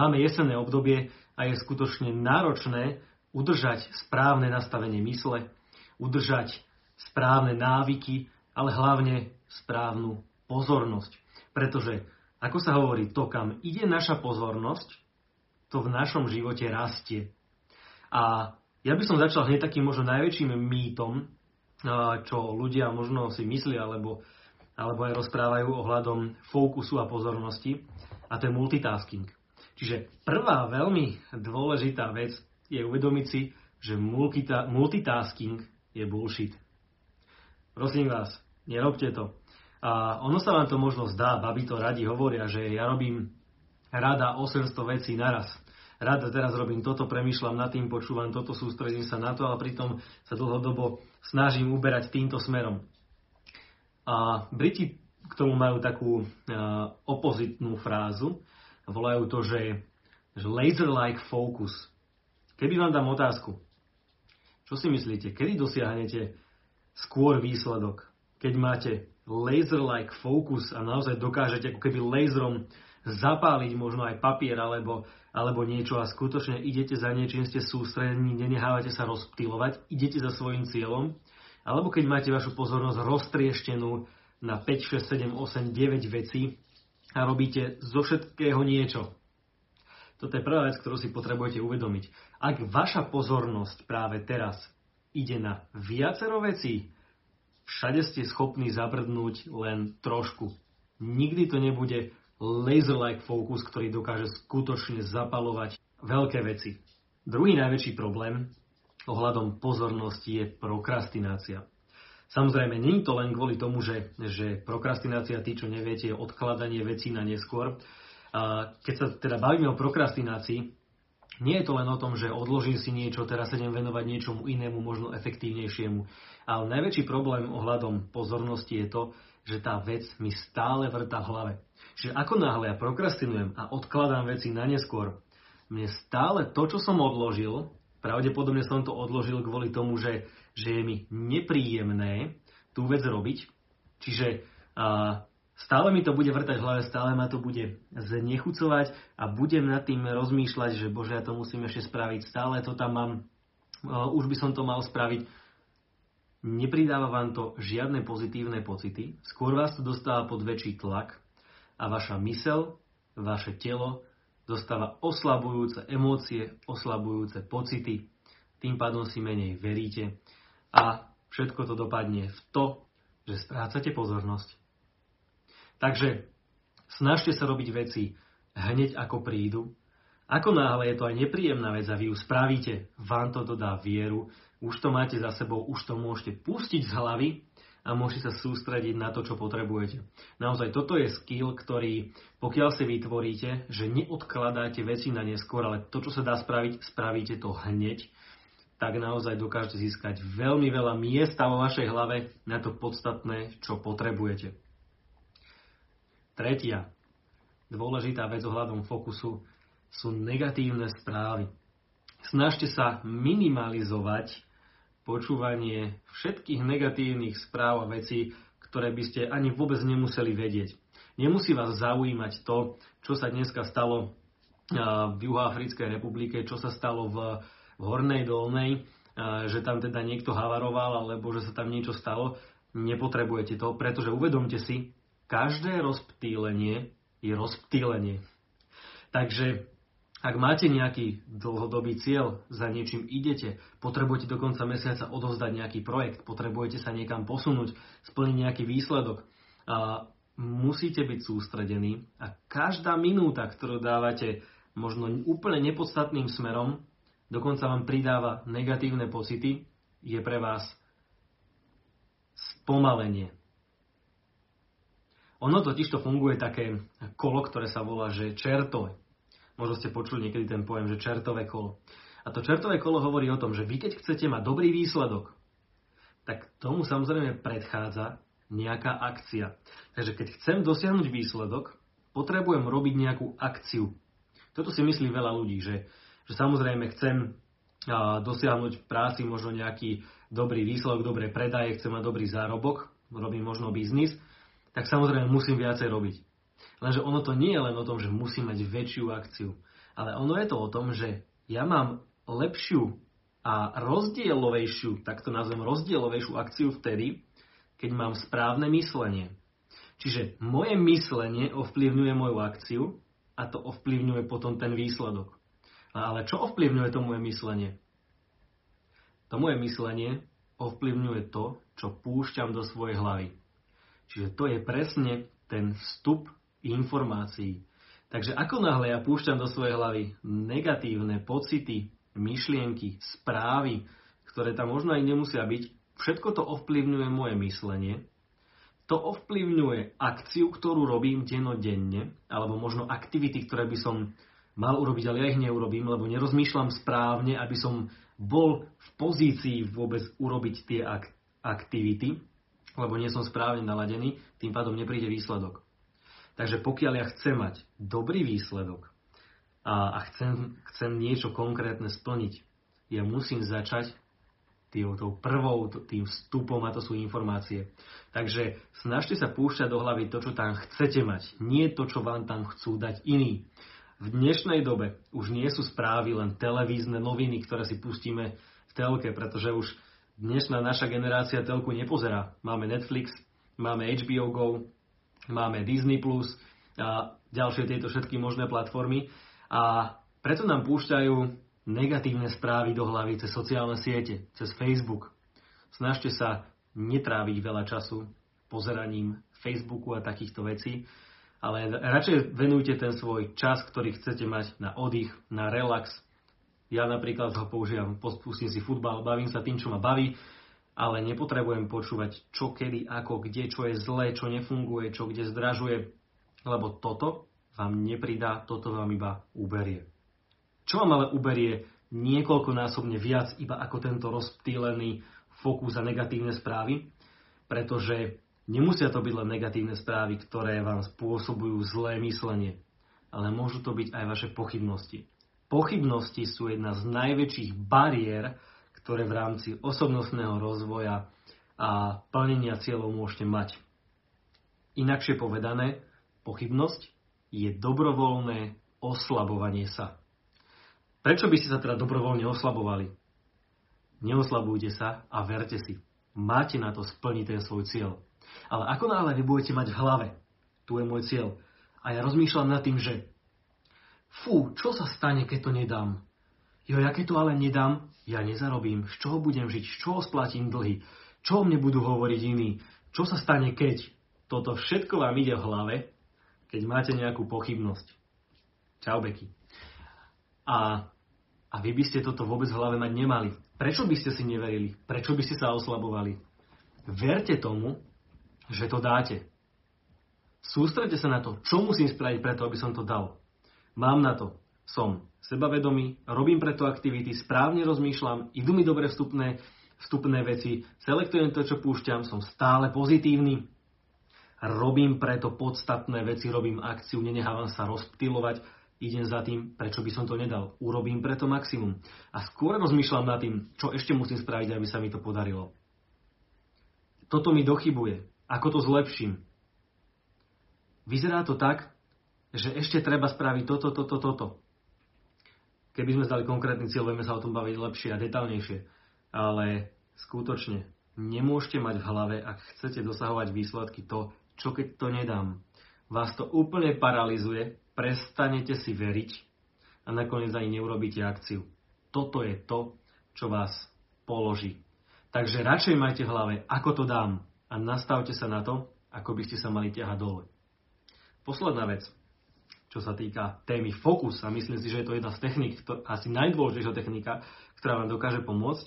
Máme jesenné obdobie a je skutočne náročné udržať správne nastavenie mysle, udržať správne návyky, ale hlavne správnu pozornosť. Pretože, ako sa hovorí, to, kam ide naša pozornosť, to v našom živote rastie. A ja by som začal hneď takým možno najväčším mýtom, čo ľudia možno si myslia, alebo, alebo aj rozprávajú ohľadom fokusu a pozornosti, a to je multitasking. Čiže prvá veľmi dôležitá vec je uvedomiť si, že multitasking je bullshit. Prosím vás, nerobte to. A ono sa vám to možno zdá, babi to radi hovoria, že ja robím rada 800 vecí naraz rada teraz robím toto, premýšľam nad tým, počúvam toto, sústredím sa na to, ale pritom sa dlhodobo snažím uberať týmto smerom. A Briti k tomu majú takú uh, opozitnú frázu, volajú to, že, že laser-like focus. Keby vám dám otázku, čo si myslíte, kedy dosiahnete skôr výsledok? Keď máte laser-like focus a naozaj dokážete ako keby laserom zapáliť možno aj papier alebo alebo niečo a skutočne idete za niečím, ste sústredení, nenehávate sa rozptýlovať, idete za svojim cieľom, alebo keď máte vašu pozornosť roztrieštenú na 5, 6, 7, 8, 9 vecí a robíte zo všetkého niečo. Toto je prvá vec, ktorú si potrebujete uvedomiť. Ak vaša pozornosť práve teraz ide na viacero vecí, všade ste schopní zabrdnúť len trošku. Nikdy to nebude laser-like focus, ktorý dokáže skutočne zapalovať veľké veci. Druhý najväčší problém ohľadom pozornosti je prokrastinácia. Samozrejme, nie je to len kvôli tomu, že, že prokrastinácia, tí, čo neviete, je odkladanie vecí na neskôr. A keď sa teda bavíme o prokrastinácii, nie je to len o tom, že odložím si niečo, teraz sa idem venovať niečomu inému, možno efektívnejšiemu. Ale najväčší problém ohľadom pozornosti je to, že tá vec mi stále vrta v hlave. Čiže ako náhle ja prokrastinujem a odkladám veci na neskôr, mne stále to, čo som odložil, pravdepodobne som to odložil kvôli tomu, že, že je mi nepríjemné tú vec robiť. Čiže a, stále mi to bude vrtať v hlave, stále ma to bude znechucovať a budem nad tým rozmýšľať, že bože, ja to musím ešte spraviť, stále to tam mám, a, už by som to mal spraviť. Nepridáva vám to žiadne pozitívne pocity, skôr vás to dostáva pod väčší tlak a vaša mysel, vaše telo dostáva oslabujúce emócie, oslabujúce pocity, tým pádom si menej veríte a všetko to dopadne v to, že strácate pozornosť. Takže snažte sa robiť veci hneď ako prídu. Ako náhle je to aj nepríjemná vec a vy ju spravíte, vám to dodá vieru, už to máte za sebou, už to môžete pustiť z hlavy a môžete sa sústrediť na to, čo potrebujete. Naozaj toto je skill, ktorý pokiaľ si vytvoríte, že neodkladáte veci na neskôr, ale to, čo sa dá spraviť, spravíte to hneď, tak naozaj dokážete získať veľmi veľa miesta vo vašej hlave na to podstatné, čo potrebujete. Tretia dôležitá vec ohľadom fokusu sú negatívne správy. Snažte sa minimalizovať počúvanie všetkých negatívnych správ a vecí, ktoré by ste ani vôbec nemuseli vedieť. Nemusí vás zaujímať to, čo sa dneska stalo v Juhoafrickej republike, čo sa stalo v, Hornej Dolnej, že tam teda niekto havaroval alebo že sa tam niečo stalo. Nepotrebujete to, pretože uvedomte si, každé rozptýlenie je rozptýlenie. Takže ak máte nejaký dlhodobý cieľ, za niečím idete, potrebujete do konca mesiaca odovzdať nejaký projekt, potrebujete sa niekam posunúť, splniť nejaký výsledok, a musíte byť sústredení a každá minúta, ktorú dávate možno úplne nepodstatným smerom, dokonca vám pridáva negatívne pocity, je pre vás spomalenie. Ono totiž to funguje také kolo, ktoré sa volá, že čertové. Možno ste počuli niekedy ten pojem, že čertové kolo. A to čertové kolo hovorí o tom, že vy keď chcete mať dobrý výsledok, tak tomu samozrejme predchádza nejaká akcia. Takže keď chcem dosiahnuť výsledok, potrebujem robiť nejakú akciu. Toto si myslí veľa ľudí, že, že samozrejme chcem dosiahnuť v práci možno nejaký dobrý výsledok, dobré predaje, chcem mať dobrý zárobok, robím možno biznis, tak samozrejme musím viacej robiť. Lenže ono to nie je len o tom, že musím mať väčšiu akciu, Ale ono je to o tom, že ja mám lepšiu a rozdielovejšiu, tak to nazvem rozdielovejšiu akciu vtedy, keď mám správne myslenie. Čiže moje myslenie ovplyvňuje moju akciu a to ovplyvňuje potom ten výsledok. Ale čo ovplyvňuje to moje myslenie? To moje myslenie ovplyvňuje to, čo púšťam do svojej hlavy. Čiže to je presne ten vstup informácií. Takže ako náhle ja púšťam do svojej hlavy negatívne pocity, myšlienky, správy, ktoré tam možno aj nemusia byť, všetko to ovplyvňuje moje myslenie, to ovplyvňuje akciu, ktorú robím denodenne, alebo možno aktivity, ktoré by som mal urobiť, ale ja ich neurobím, lebo nerozmýšľam správne, aby som bol v pozícii vôbec urobiť tie ak- aktivity, lebo nie som správne naladený, tým pádom nepríde výsledok. Takže pokiaľ ja chcem mať dobrý výsledok a, a chcem, chcem niečo konkrétne splniť, ja musím začať tou prvou, tým vstupom a to sú informácie. Takže snažte sa púšťať do hlavy to, čo tam chcete mať, nie to, čo vám tam chcú dať iní. V dnešnej dobe už nie sú správy len televízne noviny, ktoré si pustíme v telke, pretože už dnešná naša generácia telku nepozerá. Máme Netflix, máme HBO Go, máme Disney+, Plus a ďalšie tieto všetky možné platformy. A preto nám púšťajú negatívne správy do hlavy cez sociálne siete, cez Facebook. Snažte sa netráviť veľa času pozeraním Facebooku a takýchto vecí, ale radšej venujte ten svoj čas, ktorý chcete mať na oddych, na relax. Ja napríklad ho používam, pustím si futbal, bavím sa tým, čo ma baví, ale nepotrebujem počúvať čo, kedy, ako, kde, čo je zlé, čo nefunguje, čo kde zdražuje, lebo toto vám nepridá, toto vám iba uberie. Čo vám ale uberie niekoľkonásobne viac iba ako tento rozptýlený fokus a negatívne správy, pretože nemusia to byť len negatívne správy, ktoré vám spôsobujú zlé myslenie, ale môžu to byť aj vaše pochybnosti. Pochybnosti sú jedna z najväčších bariér, ktoré v rámci osobnostného rozvoja a plnenia cieľov môžete mať. Inakšie povedané, pochybnosť je dobrovoľné oslabovanie sa. Prečo by ste sa teda dobrovoľne oslabovali? Neoslabujte sa a verte si. Máte na to splniť ten svoj cieľ. Ale ako náhle vy budete mať v hlave, tu je môj cieľ, a ja rozmýšľam nad tým, že fú, čo sa stane, keď to nedám? Jo, ja keď to ale nedám, ja nezarobím, z čoho budem žiť, z čoho splatím dlhy, čo o mne budú hovoriť iní, čo sa stane keď? Toto všetko vám ide v hlave, keď máte nejakú pochybnosť. Čau, Beky. A, a vy by ste toto vôbec v hlave mať nemali. Prečo by ste si neverili? Prečo by ste sa oslabovali? Verte tomu, že to dáte. Sústredte sa na to, čo musím spraviť preto, aby som to dal. Mám na to. Som sebavedomý, robím preto aktivity, správne rozmýšľam, idú mi dobre vstupné, vstupné veci, selektujem to, čo púšťam, som stále pozitívny, robím preto podstatné veci, robím akciu, nenechávam sa rozptýlovať, idem za tým, prečo by som to nedal. Urobím preto maximum. A skôr rozmýšľam nad tým, čo ešte musím spraviť, aby sa mi to podarilo. Toto mi dochybuje. Ako to zlepším? Vyzerá to tak, že ešte treba spraviť toto, toto, toto. Keby sme zdali konkrétny cieľ, vieme sa o tom baviť lepšie a detálnejšie. Ale skutočne nemôžete mať v hlave, ak chcete dosahovať výsledky, to, čo keď to nedám. Vás to úplne paralizuje prestanete si veriť a nakoniec ani neurobíte akciu. Toto je to, čo vás položí. Takže radšej majte v hlave, ako to dám a nastavte sa na to, ako by ste sa mali ťahať dole. Posledná vec, čo sa týka témy fokus, a myslím si, že je to jedna z technik, asi najdôležitejšia technika, ktorá vám dokáže pomôcť,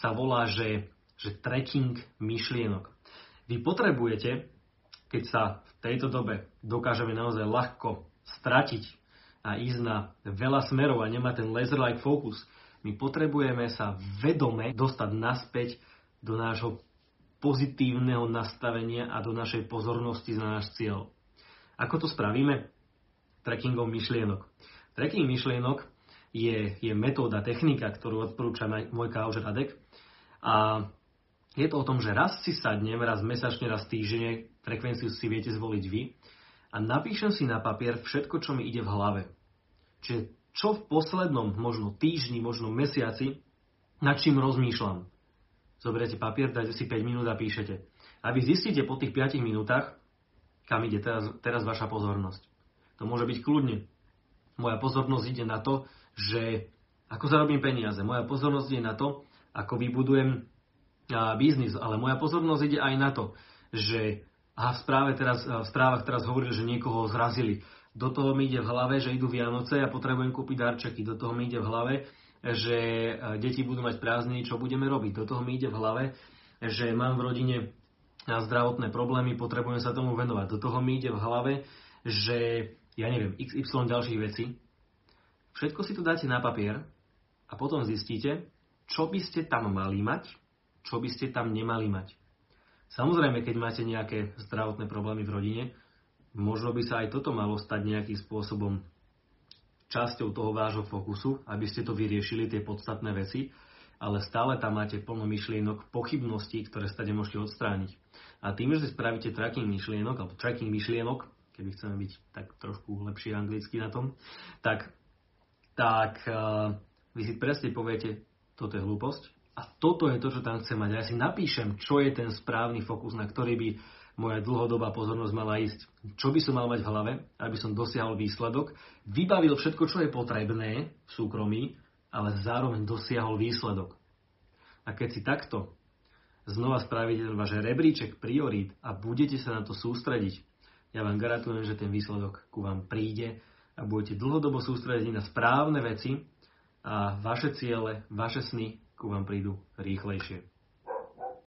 sa volá, že, že tracking myšlienok. Vy potrebujete, keď sa v tejto dobe dokážeme naozaj ľahko stratiť a ísť na veľa smerov a nemá ten laser-like focus, my potrebujeme sa vedome dostať naspäť do nášho pozitívneho nastavenia a do našej pozornosti na náš cieľ. Ako to spravíme? Trackingom myšlienok. Tracking myšlienok je, je metóda, technika, ktorú odporúča môj kauč Radek. A je to o tom, že raz si sadnem, raz mesačne, raz týždenne, frekvenciu si viete zvoliť vy a napíšem si na papier všetko, čo mi ide v hlave. Čiže čo v poslednom, možno týždni, možno mesiaci, nad čím rozmýšľam. Zoberiete papier, dajte si 5 minút a píšete. A vy zistíte po tých 5 minútach, kam ide teraz, teraz vaša pozornosť. To môže byť kľudne. Moja pozornosť ide na to, že ako zarobím peniaze. Moja pozornosť ide na to, ako vybudujem biznis. Ale moja pozornosť ide aj na to, že a v, správe teraz, v správach teraz hovorili, že niekoho zrazili. Do toho mi ide v hlave, že idú Vianoce a potrebujem kúpiť darčeky. Do toho mi ide v hlave, že deti budú mať prázdniny, čo budeme robiť. Do toho mi ide v hlave, že mám v rodine zdravotné problémy, potrebujem sa tomu venovať. Do toho mi ide v hlave, že ja neviem, XY ďalších vecí. Všetko si to dáte na papier a potom zistíte, čo by ste tam mali mať, čo by ste tam nemali mať. Samozrejme, keď máte nejaké zdravotné problémy v rodine, možno by sa aj toto malo stať nejakým spôsobom časťou toho vášho fokusu, aby ste to vyriešili, tie podstatné veci, ale stále tam máte plno myšlienok, pochybností, ktoré stade môžete odstrániť. A tým, že si spravíte tracking myšlienok, alebo tracking myšlienok, keby chceme byť tak trošku lepšie anglicky na tom, tak, tak uh, vy si presne poviete, toto je hlúposť, a toto je to, čo tam chcem mať. Ja si napíšem, čo je ten správny fokus, na ktorý by moja dlhodobá pozornosť mala ísť. Čo by som mal mať v hlave, aby som dosiahol výsledok, vybavil všetko, čo je potrebné v súkromí, ale zároveň dosiahol výsledok. A keď si takto znova spravíte váš rebríček priorít a budete sa na to sústrediť, ja vám garantujem, že ten výsledok ku vám príde a budete dlhodobo sústrediť na správne veci a vaše ciele, vaše sny ku vám prídu rýchlejšie.